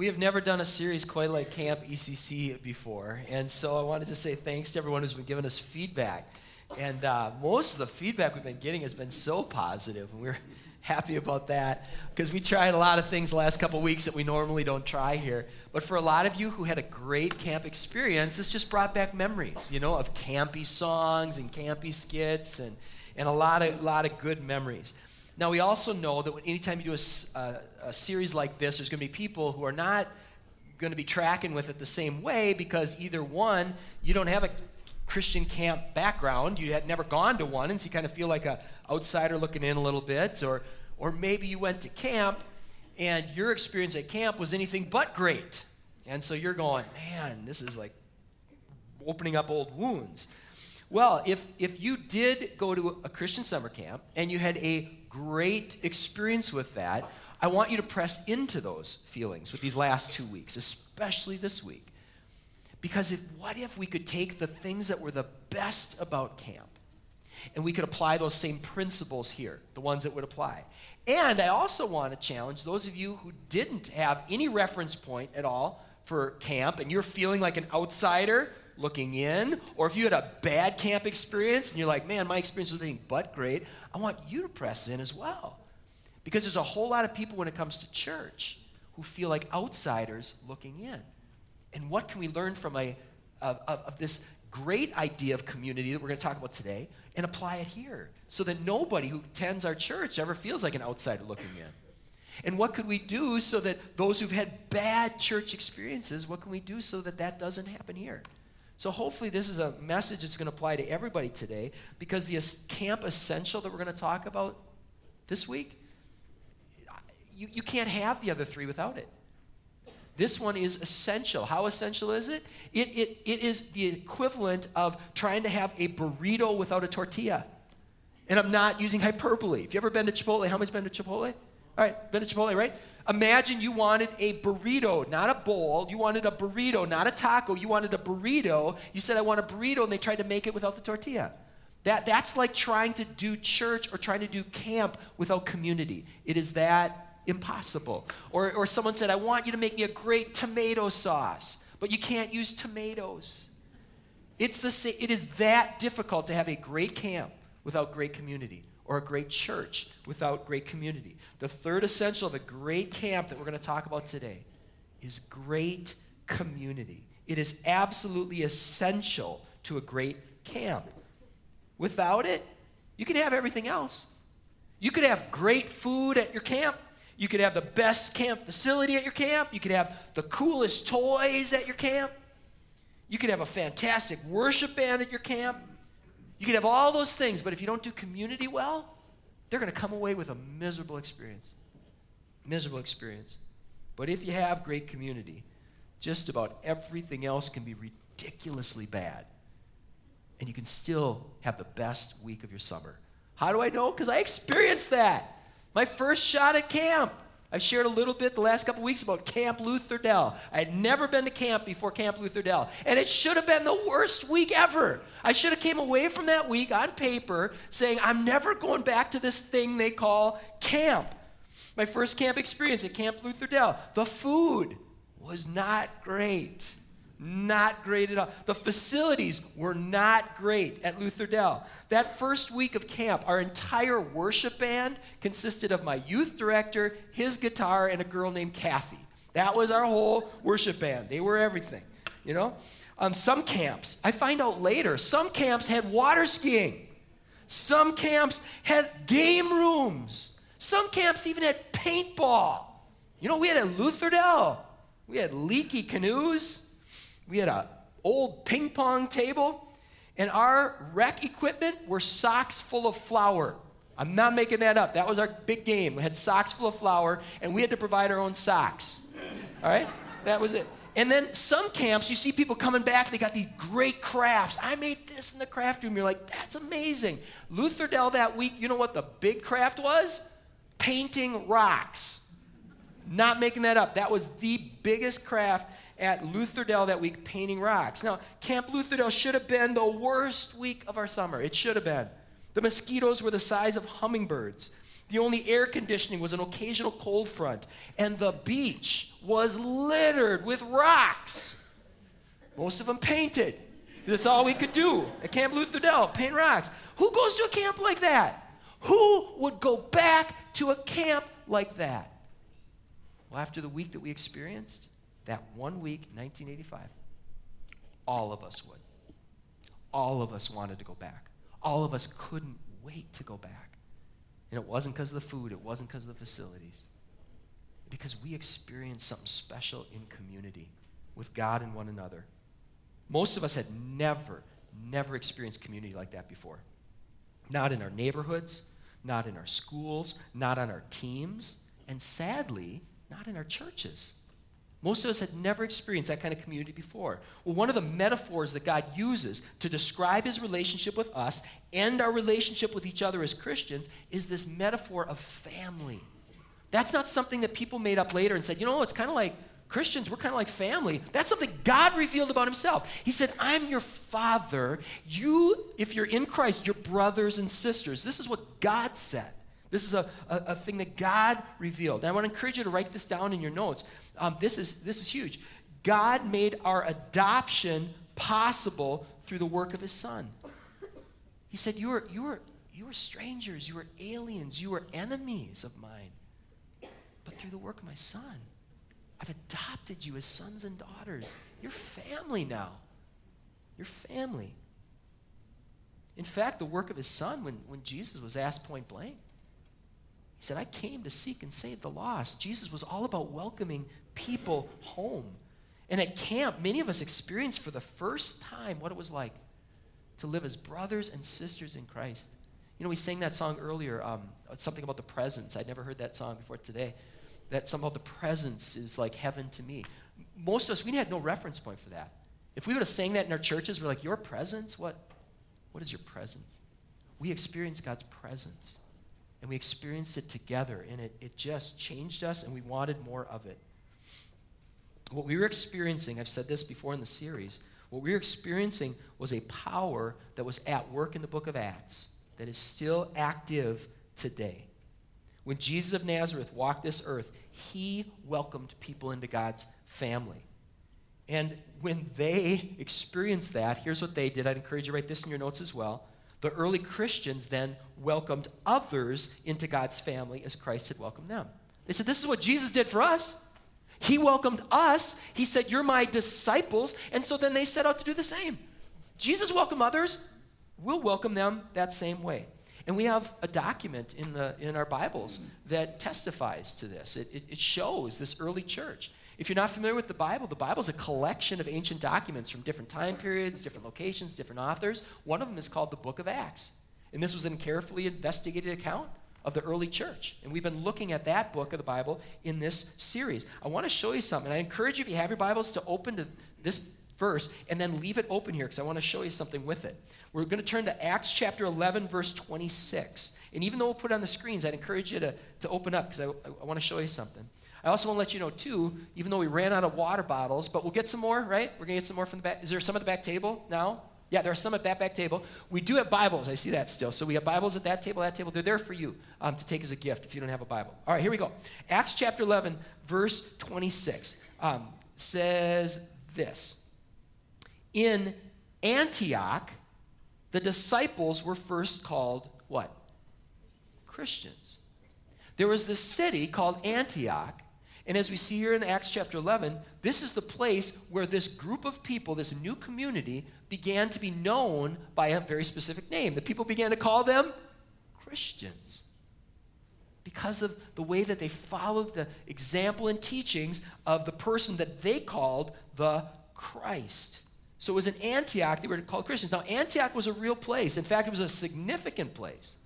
we have never done a series quite like Camp ECC before, and so I wanted to say thanks to everyone who's been giving us feedback. And uh, most of the feedback we've been getting has been so positive, and we're happy about that because we tried a lot of things the last couple weeks that we normally don't try here. But for a lot of you who had a great camp experience, this just brought back memories, you know, of campy songs and campy skits and, and a lot of, lot of good memories. Now, we also know that anytime you do a, a, a series like this, there's going to be people who are not going to be tracking with it the same way because either one, you don't have a Christian camp background, you had never gone to one, and so you kind of feel like a outsider looking in a little bit, or, or maybe you went to camp and your experience at camp was anything but great. And so you're going, man, this is like opening up old wounds. Well, if, if you did go to a Christian summer camp and you had a great experience with that, I want you to press into those feelings with these last two weeks, especially this week. Because if, what if we could take the things that were the best about camp and we could apply those same principles here, the ones that would apply? And I also want to challenge those of you who didn't have any reference point at all for camp and you're feeling like an outsider looking in, or if you had a bad camp experience and you're like, man, my experience was anything but great, I want you to press in as well. Because there's a whole lot of people when it comes to church who feel like outsiders looking in. And what can we learn from a, of, of, of this great idea of community that we're going to talk about today and apply it here so that nobody who attends our church ever feels like an outsider looking in? And what could we do so that those who've had bad church experiences, what can we do so that that doesn't happen here? So hopefully this is a message that's going to apply to everybody today because the camp essential that we're going to talk about this week, you, you can't have the other three without it. This one is essential. How essential is it? It, it? it is the equivalent of trying to have a burrito without a tortilla. And I'm not using hyperbole. If you ever been to Chipotle, how many's been to Chipotle? All right, been to Chipotle, right? Imagine you wanted a burrito, not a bowl. You wanted a burrito, not a taco. You wanted a burrito. You said, I want a burrito, and they tried to make it without the tortilla. That, that's like trying to do church or trying to do camp without community. It is that impossible. Or, or someone said, I want you to make me a great tomato sauce, but you can't use tomatoes. It's the it is that difficult to have a great camp without great community or a great church without great community. The third essential of a great camp that we're going to talk about today is great community. It is absolutely essential to a great camp. Without it, you can have everything else. You could have great food at your camp. You could have the best camp facility at your camp. You could have the coolest toys at your camp. You could have a fantastic worship band at your camp. You can have all those things, but if you don't do community well, they're going to come away with a miserable experience. Miserable experience. But if you have great community, just about everything else can be ridiculously bad. And you can still have the best week of your summer. How do I know? Because I experienced that. My first shot at camp. I've shared a little bit the last couple weeks about Camp Lutherdale. I had never been to camp before Camp Lutherdale, and it should have been the worst week ever. I should have came away from that week on paper saying, I'm never going back to this thing they call camp. My first camp experience at Camp Lutherdale. The food was not great. Not great at all. The facilities were not great at Lutherdale. That first week of camp, our entire worship band consisted of my youth director, his guitar, and a girl named Kathy. That was our whole worship band. They were everything, you know? On some camps, I find out later, some camps had water skiing. Some camps had game rooms. Some camps even had paintball. You know, we had at Lutherdale, we had leaky canoes we had an old ping pong table, and our rec equipment were socks full of flour. I'm not making that up. That was our big game. We had socks full of flour, and we had to provide our own socks. All right? That was it. And then some camps, you see people coming back, they got these great crafts. I made this in the craft room. You're like, that's amazing. Lutherdale that week, you know what the big craft was? Painting rocks. Not making that up. That was the biggest craft at Lutherdale that week painting rocks. Now, Camp Lutherdale should have been the worst week of our summer. It should have been. The mosquitoes were the size of hummingbirds. The only air conditioning was an occasional cold front. And the beach was littered with rocks. Most of them painted. That's all we could do at Camp Lutherdale, paint rocks. Who goes to a camp like that? Who would go back to a camp like that? Well, after the week that we experienced, that one week, 1985, all of us would. All of us wanted to go back. All of us couldn't wait to go back. And it wasn't because of the food, it wasn't because of the facilities. Because we experienced something special in community with God and one another. Most of us had never, never experienced community like that before. Not in our neighborhoods, not in our schools, not on our teams, and sadly, not in our churches. Most of us had never experienced that kind of community before. Well, one of the metaphors that God uses to describe his relationship with us and our relationship with each other as Christians is this metaphor of family. That's not something that people made up later and said, you know, it's kind of like Christians, we're kind of like family. That's something God revealed about himself. He said, I'm your father. You, if you're in Christ, you're brothers and sisters. This is what God said. This is a, a, a thing that God revealed. And I want to encourage you to write this down in your notes. Um, this, is, this is huge. God made our adoption possible through the work of his son. He said, You are, you are, you are strangers, you are aliens, you are enemies of mine. But through the work of my son, I've adopted you as sons and daughters. You're family now. You're family. In fact, the work of his son, when, when Jesus was asked point blank, he said, I came to seek and save the lost. Jesus was all about welcoming people home. And at camp, many of us experienced for the first time what it was like to live as brothers and sisters in Christ. You know, we sang that song earlier, um, something about the presence. I'd never heard that song before today. That somehow the presence is like heaven to me. Most of us, we had no reference point for that. If we would have sang that in our churches, we're like, Your presence? What, what is your presence? We experience God's presence. And we experienced it together, and it, it just changed us, and we wanted more of it. What we were experiencing, I've said this before in the series, what we were experiencing was a power that was at work in the book of Acts that is still active today. When Jesus of Nazareth walked this earth, he welcomed people into God's family. And when they experienced that, here's what they did. I'd encourage you to write this in your notes as well. The early Christians then welcomed others into God's family as Christ had welcomed them. They said, This is what Jesus did for us. He welcomed us. He said, You're my disciples. And so then they set out to do the same. Jesus welcomed others. We'll welcome them that same way. And we have a document in, the, in our Bibles that testifies to this. It, it, it shows this early church. If you're not familiar with the Bible, the Bible is a collection of ancient documents from different time periods, different locations, different authors. One of them is called the Book of Acts. And this was a carefully investigated account of the early church. And we've been looking at that book of the Bible in this series. I want to show you something. I encourage you, if you have your Bibles, to open to this verse and then leave it open here because I want to show you something with it. We're going to turn to Acts chapter 11, verse 26. And even though we'll put it on the screens, I'd encourage you to, to open up because I, I want to show you something. I also want to let you know, too, even though we ran out of water bottles, but we'll get some more, right? We're going to get some more from the back. Is there some at the back table now? Yeah, there are some at that back table. We do have Bibles. I see that still. So we have Bibles at that table, that table. They're there for you um, to take as a gift if you don't have a Bible. All right, here we go. Acts chapter 11, verse 26 um, says this In Antioch, the disciples were first called what? Christians. There was this city called Antioch and as we see here in Acts chapter 11, this is the place where this group of people, this new community, began to be known by a very specific name. The people began to call them Christians because of the way that they followed the example and teachings of the person that they called the Christ. So it was in Antioch they were called Christians. Now, Antioch was a real place. In fact, it was a significant place.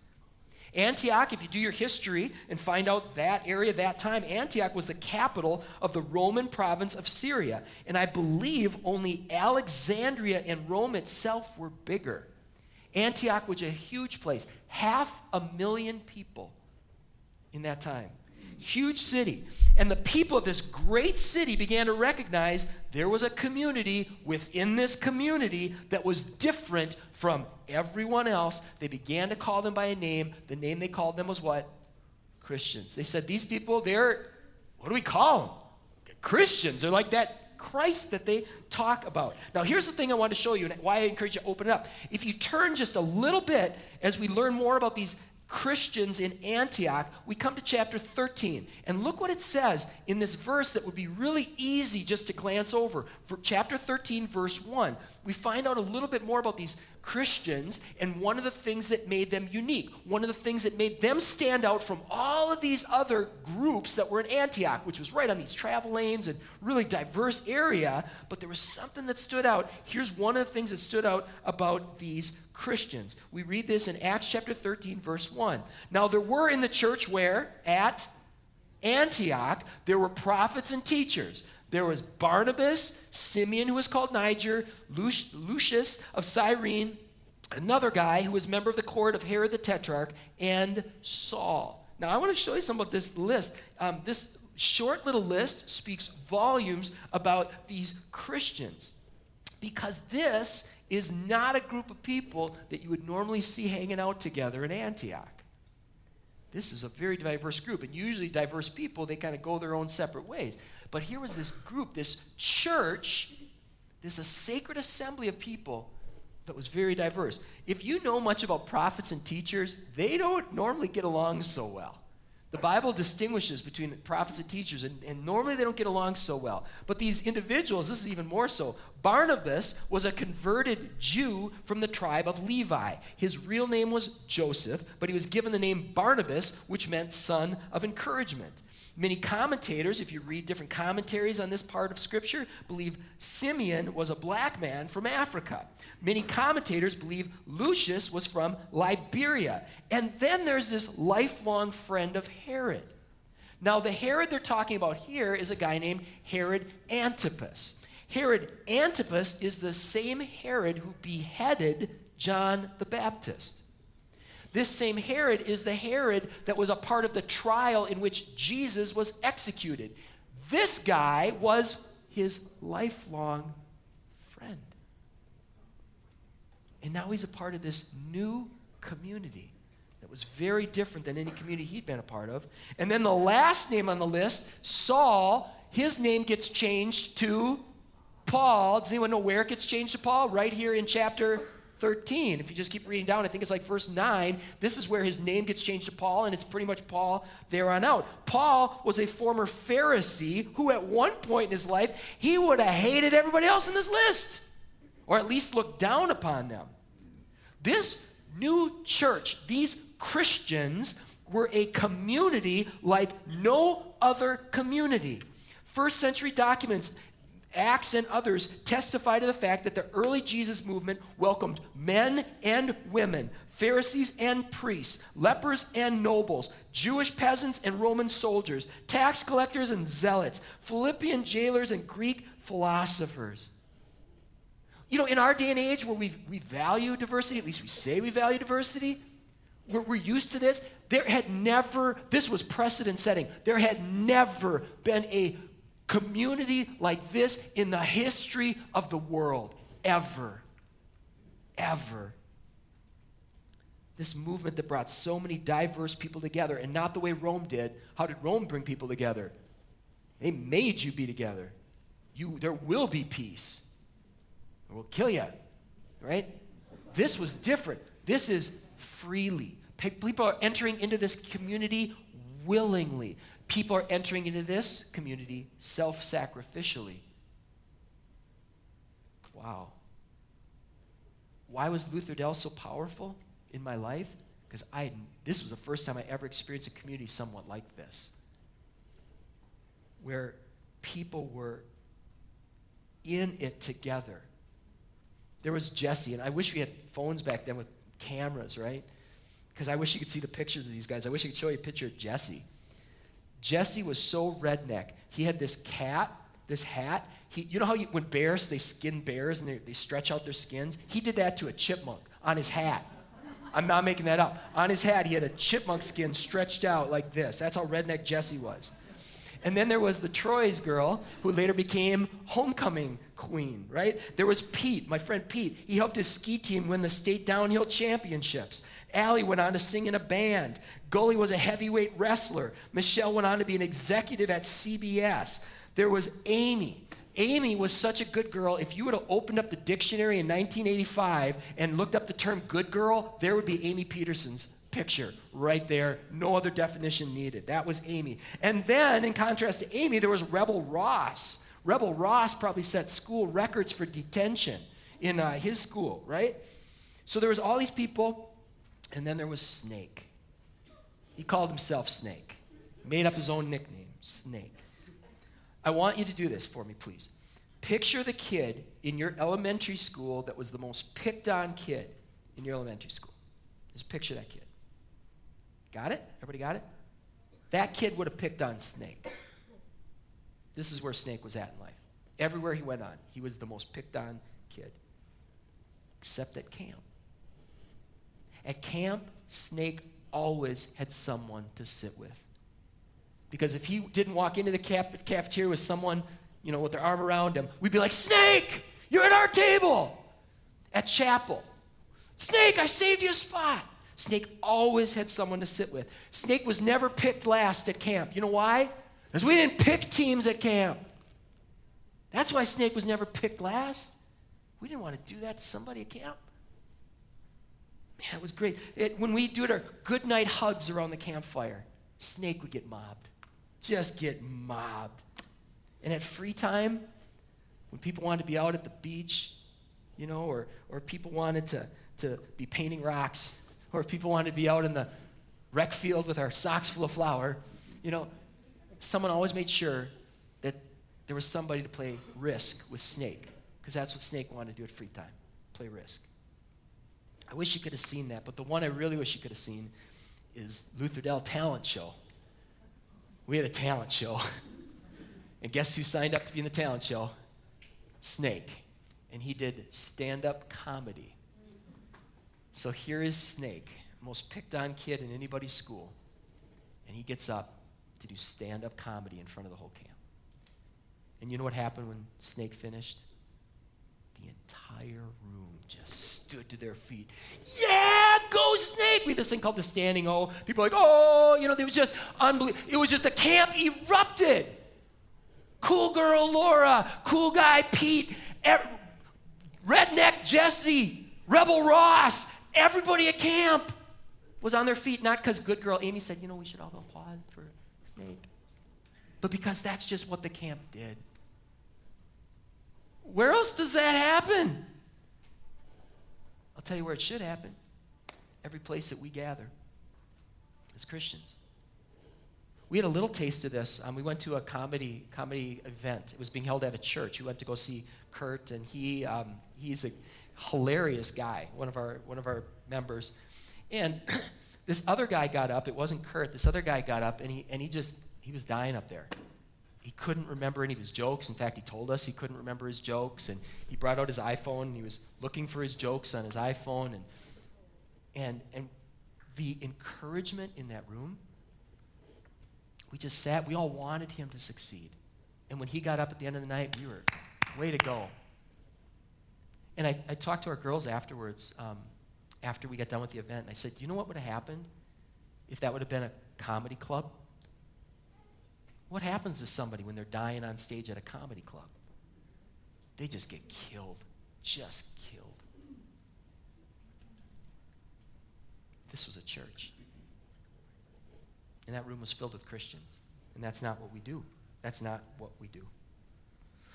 Antioch, if you do your history and find out that area, that time, Antioch was the capital of the Roman province of Syria. And I believe only Alexandria and Rome itself were bigger. Antioch was a huge place, half a million people in that time. Huge city. And the people of this great city began to recognize there was a community within this community that was different from everyone else. They began to call them by a name. The name they called them was what? Christians. They said, These people, they're, what do we call them? Christians. They're like that Christ that they talk about. Now, here's the thing I want to show you and why I encourage you to open it up. If you turn just a little bit as we learn more about these Christians in Antioch, we come to chapter 13. And look what it says in this verse that would be really easy just to glance over. For chapter 13, verse 1. We find out a little bit more about these Christians and one of the things that made them unique, one of the things that made them stand out from all of these other groups that were in Antioch, which was right on these travel lanes and really diverse area, but there was something that stood out. Here's one of the things that stood out about these Christians. We read this in Acts chapter 13, verse 1. Now, there were in the church where? At Antioch, there were prophets and teachers. There was Barnabas, Simeon, who was called Niger, Lucius of Cyrene, another guy who was member of the court of Herod the Tetrarch, and Saul. Now, I want to show you some of this list. Um, this short little list speaks volumes about these Christians because this is not a group of people that you would normally see hanging out together in Antioch. This is a very diverse group, and usually diverse people, they kind of go their own separate ways. But here was this group, this church, this a sacred assembly of people that was very diverse. If you know much about prophets and teachers, they don't normally get along so well. The Bible distinguishes between prophets and teachers, and, and, normally they don't get along so well. But these individuals, this is even more so. Barnabas was a converted Jew from the tribe of Levi. His real name was Joseph, but he was given the name Barnabas, which meant son of encouragement. Many commentators, if you read different commentaries on this part of Scripture, believe Simeon was a black man from Africa. Many commentators believe Lucius was from Liberia. And then there's this lifelong friend of Herod. Now, the Herod they're talking about here is a guy named Herod Antipas. Herod Antipas is the same Herod who beheaded John the Baptist. This same Herod is the Herod that was a part of the trial in which Jesus was executed. This guy was his lifelong friend. And now he's a part of this new community that was very different than any community he'd been a part of. And then the last name on the list, Saul, his name gets changed to Paul. Does anyone know where it gets changed to Paul? Right here in chapter 13. If you just keep reading down, I think it's like verse 9. This is where his name gets changed to Paul, and it's pretty much Paul there on out. Paul was a former Pharisee who, at one point in his life, he would have hated everybody else in this list, or at least looked down upon them. This new church, these Christians, were a community like no other community. First century documents Acts and others testify to the fact that the early Jesus movement welcomed men and women, Pharisees and priests, lepers and nobles, Jewish peasants and Roman soldiers, tax collectors and zealots, Philippian jailers and Greek philosophers. You know, in our day and age where we, we value diversity, at least we say we value diversity, we're, we're used to this. There had never, this was precedent setting, there had never been a community like this in the history of the world, ever. Ever. This movement that brought so many diverse people together, and not the way Rome did. How did Rome bring people together? They made you be together. You, there will be peace. Or we'll kill you. Right? This was different. This is freely. People are entering into this community willingly. People are entering into this community self sacrificially. Wow. Why was Lutherdale so powerful in my life? Because I this was the first time I ever experienced a community somewhat like this. Where people were in it together. There was Jesse, and I wish we had phones back then with cameras, right? Because I wish you could see the pictures of these guys. I wish I could show you a picture of Jesse. Jesse was so redneck. He had this cat, this hat. He, you know how you, when bears, they skin bears and they, they stretch out their skins? He did that to a chipmunk on his hat. I'm not making that up. On his hat, he had a chipmunk skin stretched out like this. That's how redneck Jesse was. And then there was the Troy's girl, who later became homecoming queen, right? There was Pete, my friend Pete. He helped his ski team win the state downhill championships. Allie went on to sing in a band. Gully was a heavyweight wrestler. Michelle went on to be an executive at CBS. There was Amy. Amy was such a good girl. If you would have opened up the dictionary in 1985 and looked up the term good girl, there would be Amy Peterson's picture right there. No other definition needed. That was Amy. And then, in contrast to Amy, there was Rebel Ross. Rebel Ross probably set school records for detention in uh, his school, right? So there was all these people, and then there was Snake. He called himself Snake, made up his own nickname, Snake. I want you to do this for me, please. Picture the kid in your elementary school that was the most picked on kid in your elementary school. Just picture that kid. Got it? Everybody got it? That kid would have picked on Snake. This is where Snake was at in life. Everywhere he went on, he was the most picked on kid, except at camp. At camp, Snake always had someone to sit with. Because if he didn't walk into the cap- cafeteria with someone, you know, with their arm around him, we'd be like, Snake, you're at our table at chapel. Snake, I saved you a spot. Snake always had someone to sit with. Snake was never picked last at camp. You know why? Because we didn't pick teams at camp. That's why Snake was never picked last. We didn't want to do that to somebody at camp. Man, it was great. It, when we did our good night hugs around the campfire, Snake would get mobbed just get mobbed. And at free time, when people wanted to be out at the beach, you know, or, or people wanted to, to be painting rocks, or people wanted to be out in the rec field with our socks full of flour, you know, someone always made sure that there was somebody to play risk with Snake, because that's what Snake wanted to do at free time play risk. I wish you could have seen that, but the one I really wish you could have seen is Lutherdale Talent Show we had a talent show. And guess who signed up to be in the talent show? Snake. And he did stand up comedy. So here is Snake, most picked on kid in anybody's school. And he gets up to do stand up comedy in front of the whole camp. And you know what happened when Snake finished? The entire room just stood to their feet. Yeah, go Snake! We had this thing called the standing O. People were like, oh, you know, it was just unbelievable. It was just a camp erupted. Cool girl Laura, cool guy Pete, er, redneck Jesse, rebel Ross, everybody at camp was on their feet, not because good girl Amy said, you know, we should all go applaud for Snake, but because that's just what the camp did. Where else does that happen? Tell you where it should happen every place that we gather as Christians. We had a little taste of this. Um, we went to a comedy comedy event. It was being held at a church. We went to go see Kurt, and he um, he's a hilarious guy, one of our one of our members. And this other guy got up. It wasn't Kurt. This other guy got up, and he and he just he was dying up there he couldn't remember any of his jokes. In fact, he told us he couldn't remember his jokes. And he brought out his iPhone and he was looking for his jokes on his iPhone. And, and, and the encouragement in that room, we just sat, we all wanted him to succeed. And when he got up at the end of the night, we were, way to go. And I, I talked to our girls afterwards, um, after we got done with the event, and I said, you know what would have happened if that would have been a comedy club? What happens to somebody when they're dying on stage at a comedy club? They just get killed. Just killed. This was a church. And that room was filled with Christians. And that's not what we do. That's not what we do.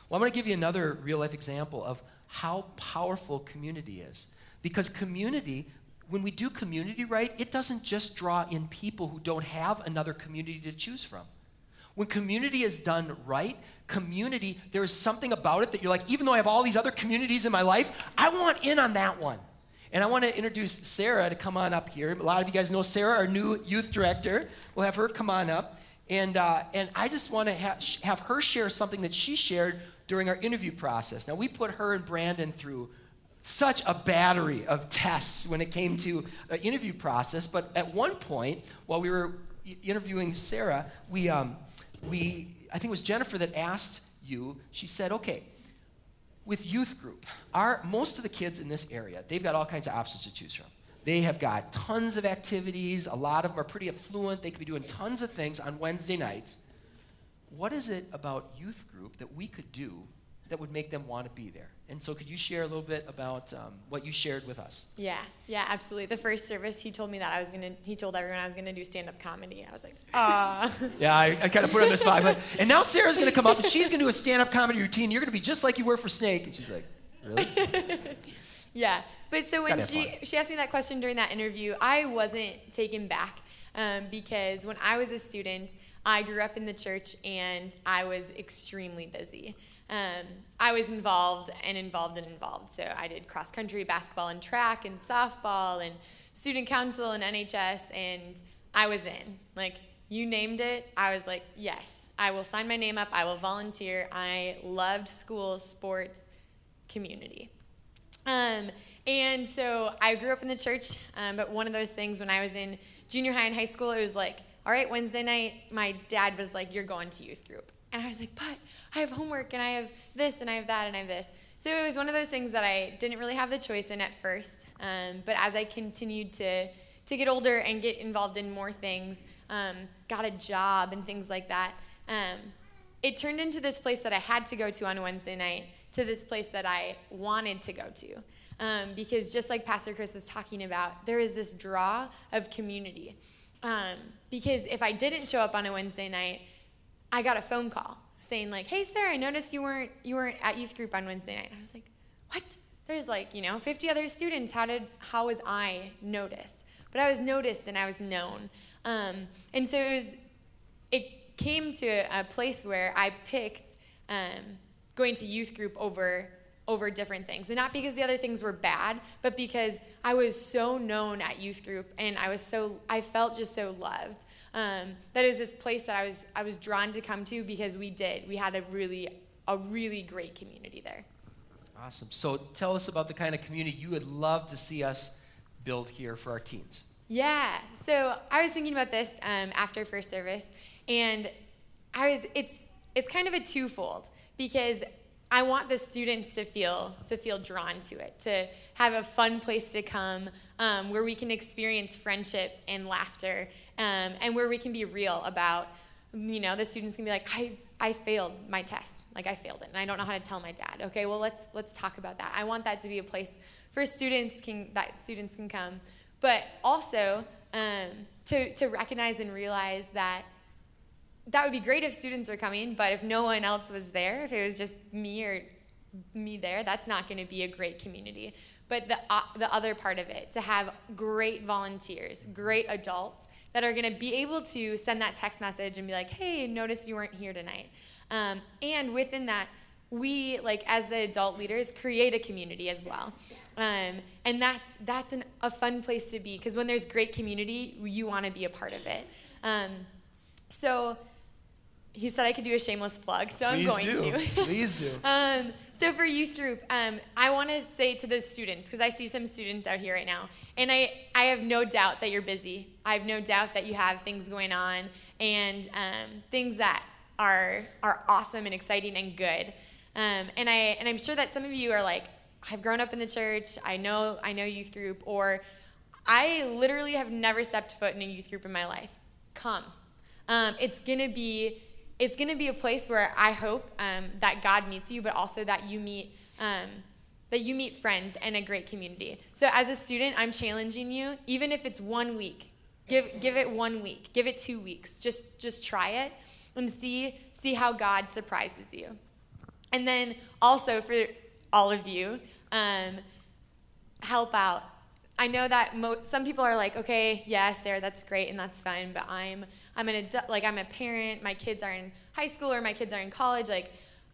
Well, I'm going to give you another real life example of how powerful community is. Because community, when we do community right, it doesn't just draw in people who don't have another community to choose from. When community is done right, community, there is something about it that you're like, even though I have all these other communities in my life, I want in on that one. And I want to introduce Sarah to come on up here. A lot of you guys know Sarah, our new youth director. We'll have her come on up. And, uh, and I just want to ha- have her share something that she shared during our interview process. Now, we put her and Brandon through such a battery of tests when it came to an interview process. But at one point, while we were interviewing Sarah, we, um, we I think it was Jennifer that asked you, she said, okay, with youth group, our, most of the kids in this area, they've got all kinds of options to choose from. They have got tons of activities. A lot of them are pretty affluent. They could be doing tons of things on Wednesday nights. What is it about youth group that we could do that would make them want to be there? And so, could you share a little bit about um, what you shared with us? Yeah, yeah, absolutely. The first service, he told me that I was gonna. He told everyone I was gonna do stand-up comedy. I was like, ah. yeah, I, I kind of put on the spot. But, and now Sarah's gonna come up and she's gonna do a stand-up comedy routine. You're gonna be just like you were for Snake. And she's like, really? yeah, but so when she she asked me that question during that interview, I wasn't taken back um, because when I was a student, I grew up in the church and I was extremely busy. Um, I was involved and involved and involved. So I did cross country, basketball, and track, and softball, and student council, and NHS, and I was in. Like, you named it, I was like, yes, I will sign my name up, I will volunteer. I loved school, sports, community. Um, and so I grew up in the church, um, but one of those things when I was in junior high and high school, it was like, all right, Wednesday night, my dad was like, you're going to youth group. And I was like, but I have homework and I have this and I have that and I have this. So it was one of those things that I didn't really have the choice in at first. Um, but as I continued to, to get older and get involved in more things, um, got a job and things like that, um, it turned into this place that I had to go to on Wednesday night to this place that I wanted to go to. Um, because just like Pastor Chris was talking about, there is this draw of community. Um, because if I didn't show up on a Wednesday night, I got a phone call saying like, "Hey, Sarah, I noticed you weren't you weren't at youth group on Wednesday night." I was like, "What? There's like you know 50 other students. How did how was I noticed?" But I was noticed and I was known, um, and so it was. It came to a place where I picked um, going to youth group over over different things, and not because the other things were bad, but because I was so known at youth group, and I was so I felt just so loved. Um, that is this place that I was I was drawn to come to because we did. We had a really a really great community there. Awesome. So tell us about the kind of community you would love to see us build here for our teens. Yeah. So I was thinking about this um, after first service, and I was it's it's kind of a twofold because I want the students to feel to feel drawn to it, to have a fun place to come um, where we can experience friendship and laughter um, and where we can be real about, you know, the students can be like, I, I failed my test, like I failed it, and I don't know how to tell my dad. Okay, well let's let's talk about that. I want that to be a place for students can that students can come, but also um, to to recognize and realize that that would be great if students were coming, but if no one else was there, if it was just me or me there, that's not going to be a great community. But the uh, the other part of it, to have great volunteers, great adults that are going to be able to send that text message and be like, hey, notice you weren't here tonight. Um, and within that, we like as the adult leaders create a community as well um, and that's that's an, a fun place to be because when there's great community you want to be a part of it um, so he said i could do a shameless plug so Please i'm going do. to Please do. um, so for youth group, um, I want to say to the students, because I see some students out here right now, and I, I have no doubt that you're busy. I have no doubt that you have things going on and um, things that are, are awesome and exciting and good. Um, and, I, and I'm sure that some of you are like, I've grown up in the church, I know, I know youth group, or I literally have never stepped foot in a youth group in my life. Come. Um, it's going to be it's going to be a place where I hope um, that God meets you, but also that you meet um, that you meet friends and a great community. So as a student, I'm challenging you, even if it's one week, give give it one week, give it two weeks. Just just try it and see see how God surprises you. And then also for all of you, um, help out. I know that mo- some people are like, okay, yes, there, that's great and that's fine, but I'm I'm an adult, like I'm a parent, my kids are in high school or my kids are in college, like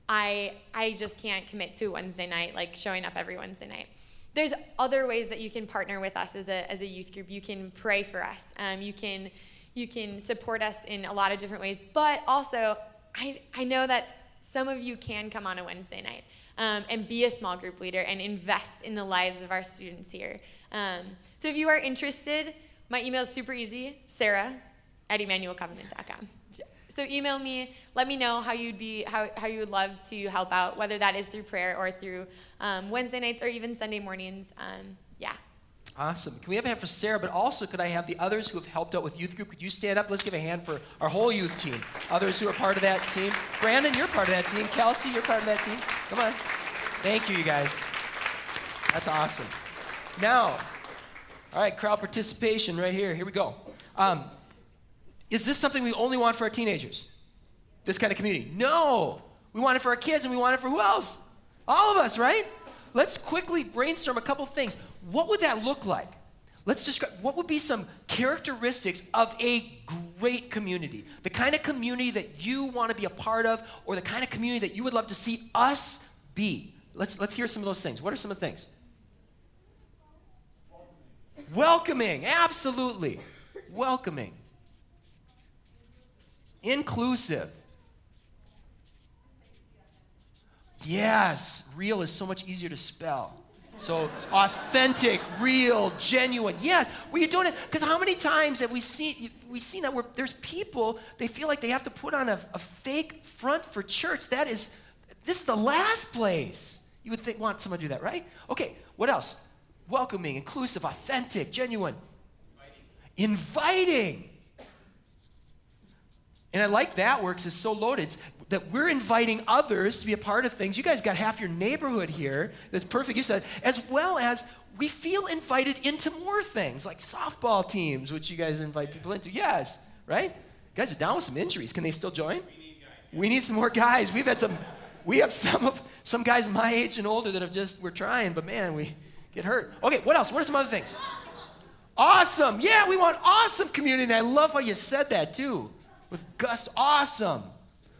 I I just can't commit to Wednesday night, like showing up every Wednesday night. There's other ways that you can partner with us as a as a youth group. You can pray for us. Um, you can you can support us in a lot of different ways. But also, I I know that some of you can come on a Wednesday night um, and be a small group leader and invest in the lives of our students here. Um, so if you are interested, my email is super easy, Sarah at emmanuelcovenant.com. So email me. Let me know how you'd be how, how you would love to help out, whether that is through prayer or through um, Wednesday nights or even Sunday mornings. Um, yeah. Awesome. Can we have a hand for Sarah? But also, could I have the others who have helped out with youth group? Could you stand up? Let's give a hand for our whole youth team. Others who are part of that team. Brandon, you're part of that team. Kelsey, you're part of that team. Come on. Thank you, you guys. That's awesome. Now, all right, crowd participation right here. Here we go. Um, is this something we only want for our teenagers? This kind of community? No. We want it for our kids and we want it for who else? All of us, right? Let's quickly brainstorm a couple things. What would that look like? Let's describe what would be some characteristics of a great community. The kind of community that you want to be a part of or the kind of community that you would love to see us be. Let's let's hear some of those things. What are some of the things? Welcoming, absolutely. Welcoming. Inclusive. Yes, real is so much easier to spell. So authentic, real, genuine. Yes, were you doing it? Because how many times have we seen we seen that where there's people they feel like they have to put on a, a fake front for church. That is, this is the last place you would think want someone to do that, right? Okay, what else? welcoming, inclusive, authentic, genuine, inviting. inviting. And I like that works. It's so loaded. It's that we're inviting others to be a part of things. You guys got half your neighborhood here. That's perfect. You said, as well as we feel invited into more things like softball teams, which you guys invite people into. Yes, right? You guys are down with some injuries. Can they still join? We need, we need some more guys. We've had some. We have some of some guys my age and older that have just we're trying, but man, we get hurt. Okay, what else? What are some other things? Awesome. Yeah, we want awesome community. I love how you said that too. With Gust, awesome.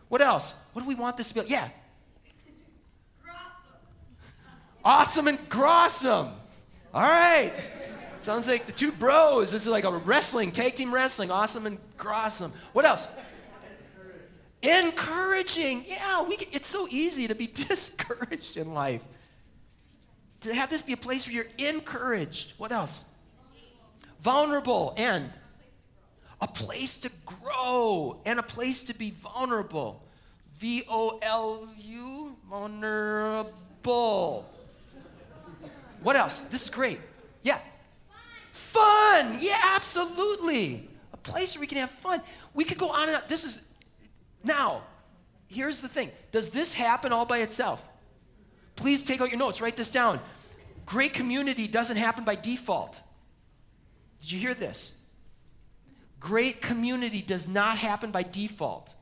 What else? What do we want this to be? Yeah. Awesome and Grossum. All right. Sounds like the two bros. This is like a wrestling, tag team wrestling. Awesome and Grossum. What else? Encouraging. Yeah, we, it's so easy to be discouraged in life to have this be a place where you're encouraged. What else? Vulnerable and a place to grow and a place to be vulnerable. V O L U, vulnerable. What else? This is great. Yeah. Fun. Yeah, absolutely. A place where we can have fun. We could go on and on. This is, now, here's the thing. Does this happen all by itself? Please take out your notes, write this down. Great community doesn't happen by default. Did you hear this? Great community does not happen by default.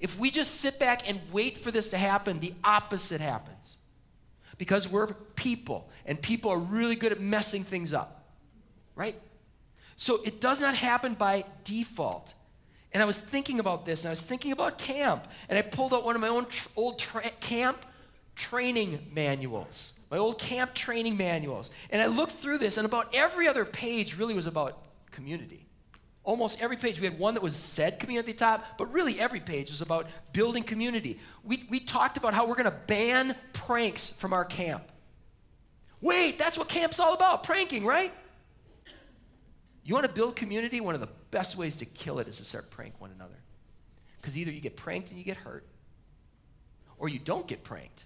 If we just sit back and wait for this to happen, the opposite happens. Because we're people, and people are really good at messing things up, right? So it does not happen by default. And I was thinking about this, and I was thinking about camp, and I pulled out one of my own tr- old tra- camp training manuals, my old camp training manuals. And I looked through this, and about every other page really was about community. Almost every page, we had one that was said community at the top, but really every page was about building community. We, we talked about how we're going to ban pranks from our camp. Wait, that's what camp's all about pranking, right? You want to build community? One of the best ways to kill it is to start prank one another. Because either you get pranked and you get hurt, or you don't get pranked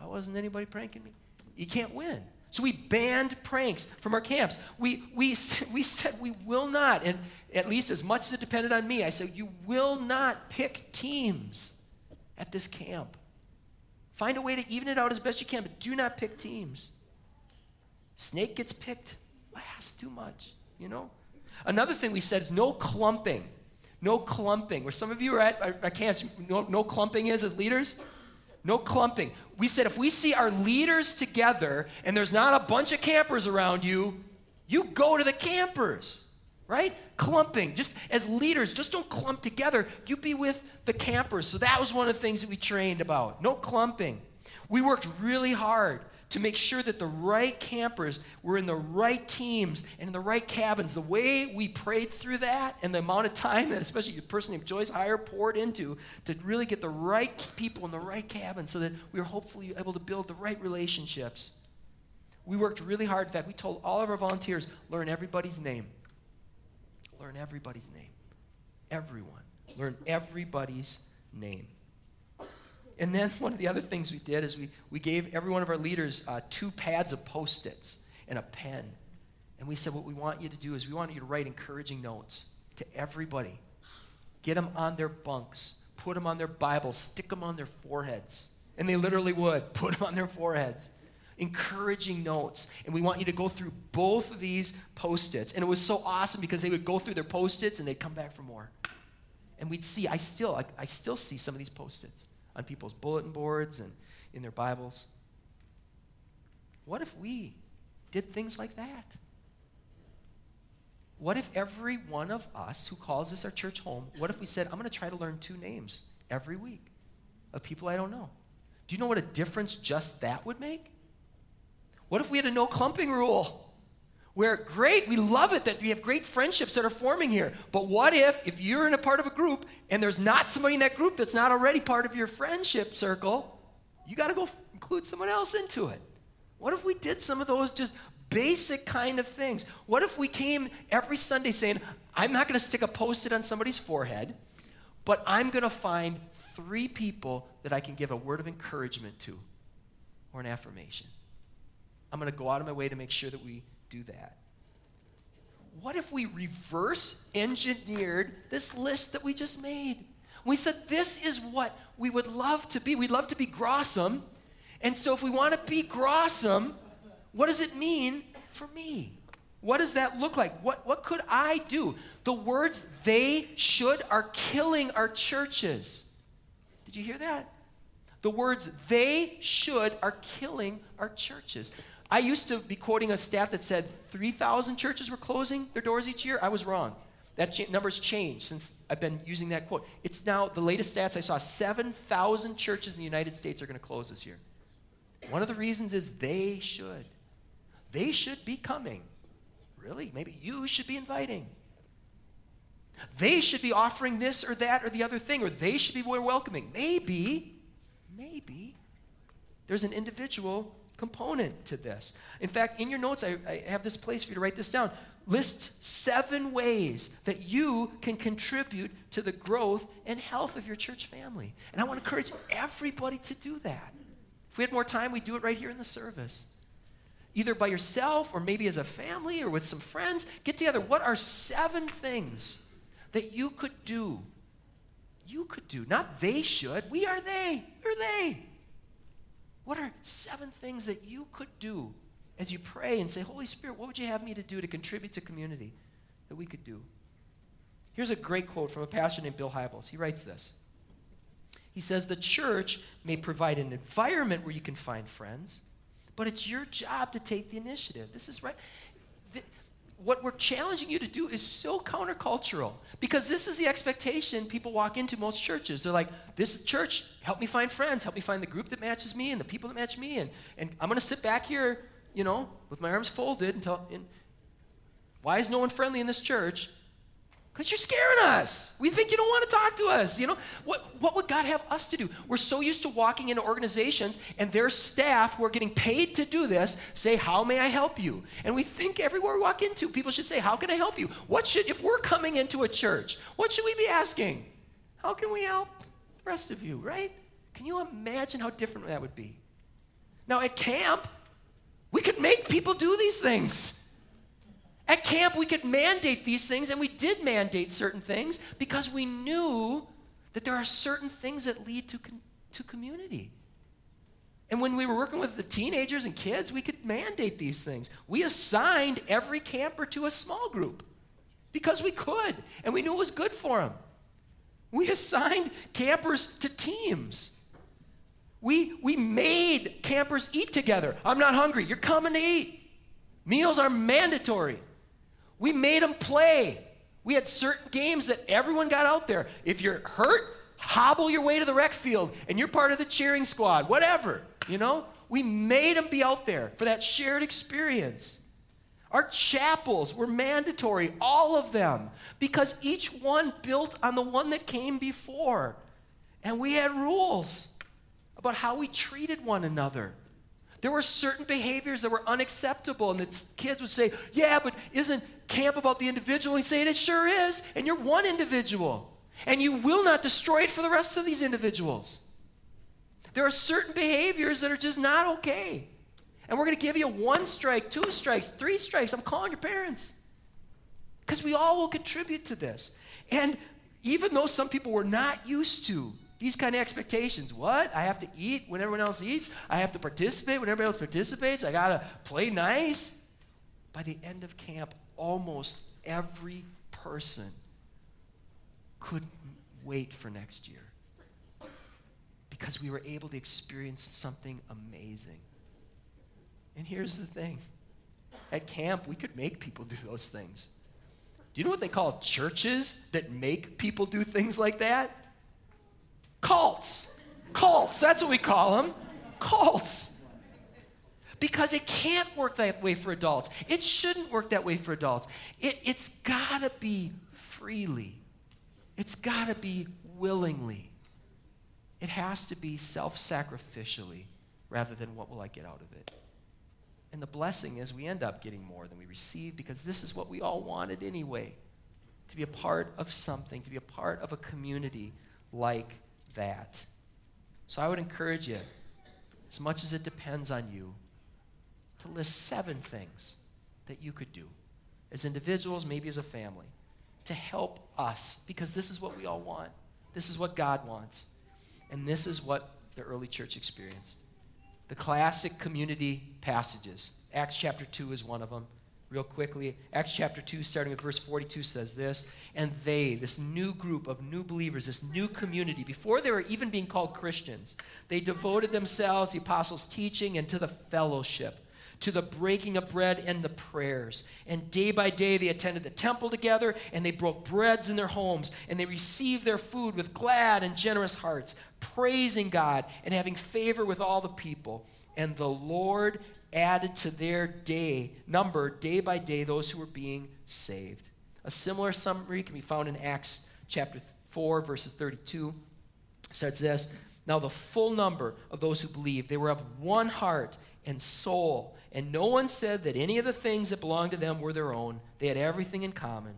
why wasn't anybody pranking me? You can't win. So we banned pranks from our camps. We, we, we said we will not, and at least as much as it depended on me, I said, you will not pick teams at this camp. Find a way to even it out as best you can, but do not pick teams. Snake gets picked last too much, you know? Another thing we said is no clumping. No clumping. Where some of you are at our, camps, no, no clumping is as leaders? No clumping. We said if we see our leaders together and there's not a bunch of campers around you, you go to the campers, right? Clumping. Just as leaders, just don't clump together. You be with the campers. So that was one of the things that we trained about. No clumping. We worked really hard to make sure that the right campers were in the right teams and in the right cabins. The way we prayed through that and the amount of time that, especially the person named Joyce Heyer poured into to really get the right people in the right cabin so that we were hopefully able to build the right relationships. We worked really hard. In fact, we told all of our volunteers learn everybody's name. Learn everybody's name. Everyone. Learn everybody's name. And then one of the other things we did is we, we gave every one of our leaders uh, two pads of post its and a pen. And we said, What we want you to do is we want you to write encouraging notes to everybody. Get them on their bunks, put them on their Bibles, stick them on their foreheads. And they literally would put them on their foreheads. Encouraging notes. And we want you to go through both of these post its. And it was so awesome because they would go through their post its and they'd come back for more. And we'd see, I still, I, I still see some of these post its on people's bulletin boards and in their Bibles. What if we did things like that? What if every one of us who calls this our church home, what if we said, I'm going to try to learn two names every week of people I don't know? Do you know what a difference just that would make? What if we had a no clumping rule? Where great, we love it that we have great friendships that are forming here. But what if, if you're in a part of a group and there's not somebody in that group that's not already part of your friendship circle, you got to go include someone else into it. What if we did some of those just basic kind of things? What if we came every Sunday saying, I'm not going to stick a post it on somebody's forehead, but I'm going to find three people that I can give a word of encouragement to or an affirmation? I'm going to go out of my way to make sure that we do that. What if we reverse engineered this list that we just made? We said, this is what we would love to be. We'd love to be Grossum. And so, if we want to be Grossum, what does it mean for me? What does that look like? What, what could I do? The words they should are killing our churches. Did you hear that? The words they should are killing our churches. I used to be quoting a stat that said 3,000 churches were closing their doors each year. I was wrong. That cha- number's changed since I've been using that quote. It's now, the latest stats I saw, 7,000 churches in the United States are going to close this year. One of the reasons is they should. They should be coming. Really? Maybe you should be inviting. They should be offering this or that or the other thing, or they should be more welcoming. Maybe, maybe there's an individual component to this. In fact, in your notes, I, I, have this place for you to write this down. List seven ways that you can contribute to the growth and health of your church family. And I want to encourage everybody to do that. If we had more time, we'd do it right here in the service. Either by yourself or maybe as a family or with some friends. Get together. What are seven things that you could do? You could do. Not they should. We are they. You're they. What are seven things that you could do as you pray and say, Holy Spirit, what would you have me to do to contribute to community that we could do? Here's a great quote from a pastor named Bill Hybels. He writes this. He says, The church may provide an environment where you can find friends, but it's your job to take the initiative. This is right what we're challenging you to do is so countercultural because this is the expectation people walk into most churches. They're like, this church, help me find friends, help me find the group that matches me and the people that match me. And, and I'm going to sit back here, you know, with my arms folded until. And why is no one friendly in this church? You're scaring us. We think you don't want to talk to us. You know, what, what would God have us to do? We're so used to walking into organizations and their staff who are getting paid to do this say, How may I help you? And we think everywhere we walk into, people should say, How can I help you? What should, if we're coming into a church, what should we be asking? How can we help the rest of you, right? Can you imagine how different that would be? Now, at camp, we could make people do these things. At camp, we could mandate these things, and we did mandate certain things because we knew that there are certain things that lead to, to community. And when we were working with the teenagers and kids, we could mandate these things. We assigned every camper to a small group because we could, and we knew it was good for them. We assigned campers to teams. We, we made campers eat together. I'm not hungry. You're coming to eat. Meals are mandatory. We made them play. We had certain games that everyone got out there. If you're hurt, hobble your way to the rec field and you're part of the cheering squad, whatever, you know? We made them be out there for that shared experience. Our chapels were mandatory, all of them, because each one built on the one that came before. And we had rules about how we treated one another. There were certain behaviors that were unacceptable, and the kids would say, Yeah, but isn't camp about the individual? And say, It sure is, and you're one individual. And you will not destroy it for the rest of these individuals. There are certain behaviors that are just not okay. And we're going to give you one strike, two strikes, three strikes. I'm calling your parents. Because we all will contribute to this. And even though some people were not used to these kind of expectations, what? I have to eat when everyone else eats. I have to participate when everybody else participates. I got to play nice. By the end of camp, almost every person couldn't wait for next year because we were able to experience something amazing. And here's the thing at camp, we could make people do those things. Do you know what they call churches that make people do things like that? Cults. Cults, that's what we call them. Cults. Because it can't work that way for adults. It shouldn't work that way for adults. It, it's got to be freely, it's got to be willingly. It has to be self sacrificially rather than what will I get out of it. And the blessing is we end up getting more than we receive because this is what we all wanted anyway to be a part of something, to be a part of a community like that. So I would encourage you, as much as it depends on you, to list seven things that you could do as individuals, maybe as a family, to help us because this is what we all want. This is what God wants. And this is what the early church experienced. The classic community passages. Acts chapter 2 is one of them. Real quickly, Acts chapter 2, starting with verse 42, says this And they, this new group of new believers, this new community, before they were even being called Christians, they devoted themselves, the apostles' teaching, and to the fellowship to the breaking of bread and the prayers. And day by day they attended the temple together and they broke breads in their homes and they received their food with glad and generous hearts, praising God and having favor with all the people. And the Lord added to their day number day by day those who were being saved. A similar summary can be found in Acts chapter 4 verses 32. It says this, now the full number of those who believed, they were of one heart and soul and no one said that any of the things that belonged to them were their own. They had everything in common.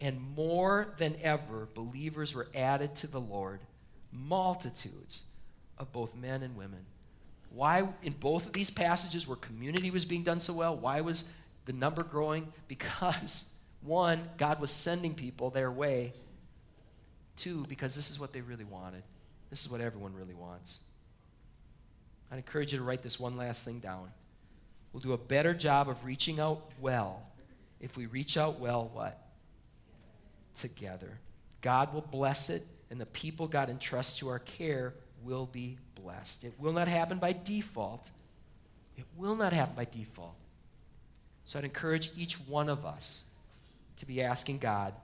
And more than ever, believers were added to the Lord, multitudes of both men and women. Why, in both of these passages where community was being done so well, why was the number growing? Because, one, God was sending people their way. Two, because this is what they really wanted. This is what everyone really wants. I'd encourage you to write this one last thing down. We'll do a better job of reaching out well if we reach out well, what? Together. God will bless it, and the people God entrusts to our care will be blessed. It will not happen by default. It will not happen by default. So I'd encourage each one of us to be asking God,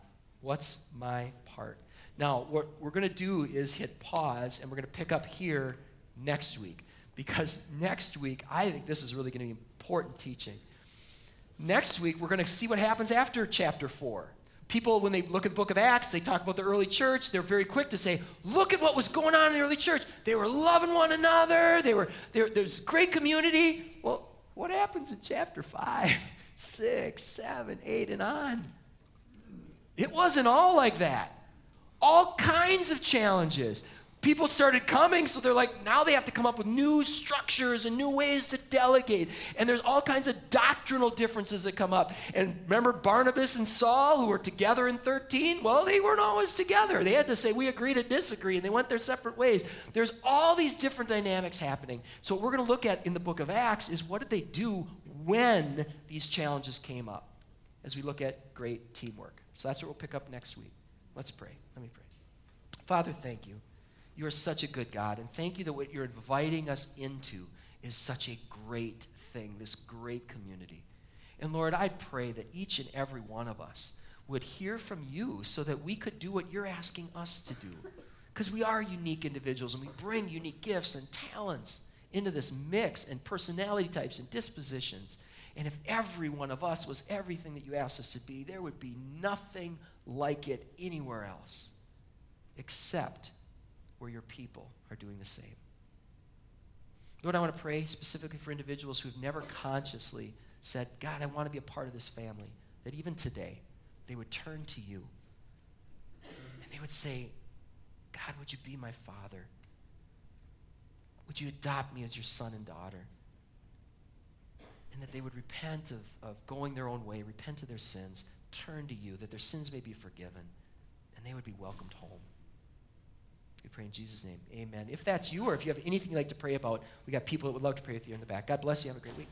what's my part? Now, what we're going to do is hit pause, and we're going to pick up here next week. Because next week, I think this is really going to be important teaching. Next week, we're going to see what happens after chapter 4. People, when they look at the book of Acts, they talk about the early church. They're very quick to say, look at what was going on in the early church. They were loving one another. They were, there, there's great community. Well, what happens in chapter 5, 6, 7, 8, and on? It wasn't all like that. All kinds of challenges people started coming, so they're like, now they have to come up with new structures and new ways to delegate. And there's all kinds of doctrinal differences that come up. And remember Barnabas and Saul, who were together in 13? Well, they weren't always together. They had to say, we agree to disagree, and they went their separate ways. There's all these different dynamics happening. So, what we're going to look at in the book of Acts is what did they do when these challenges came up as we look at great teamwork. So, that's what we'll pick up next week. Let's pray. Let me pray. Father, thank you. You are such a good God. And thank you that what you're inviting us into is such a great thing, this great community. And Lord, I pray that each and every one of us would hear from you so that we could do what you're asking us to do. Because we are unique individuals and we bring unique gifts and talents into this mix and personality types and dispositions. And if every one of us was everything that you asked us to be, there would be nothing like it anywhere else except where your people are doing the same. Lord, I want to pray specifically for individuals who've never consciously said, God, I want to be a part of this family, that even today they would turn to you and they would say, God, would you be my father? Would you adopt me as your son and daughter? And that they would repent of, of going their own way, repent of their sins, turn to you, that their sins may be forgiven, and they would be welcomed home. We pray in Jesus' name. Amen. If that's you, or if you have anything you'd like to pray about, we got people that would love to pray with you in the back. God bless you. Have a great week.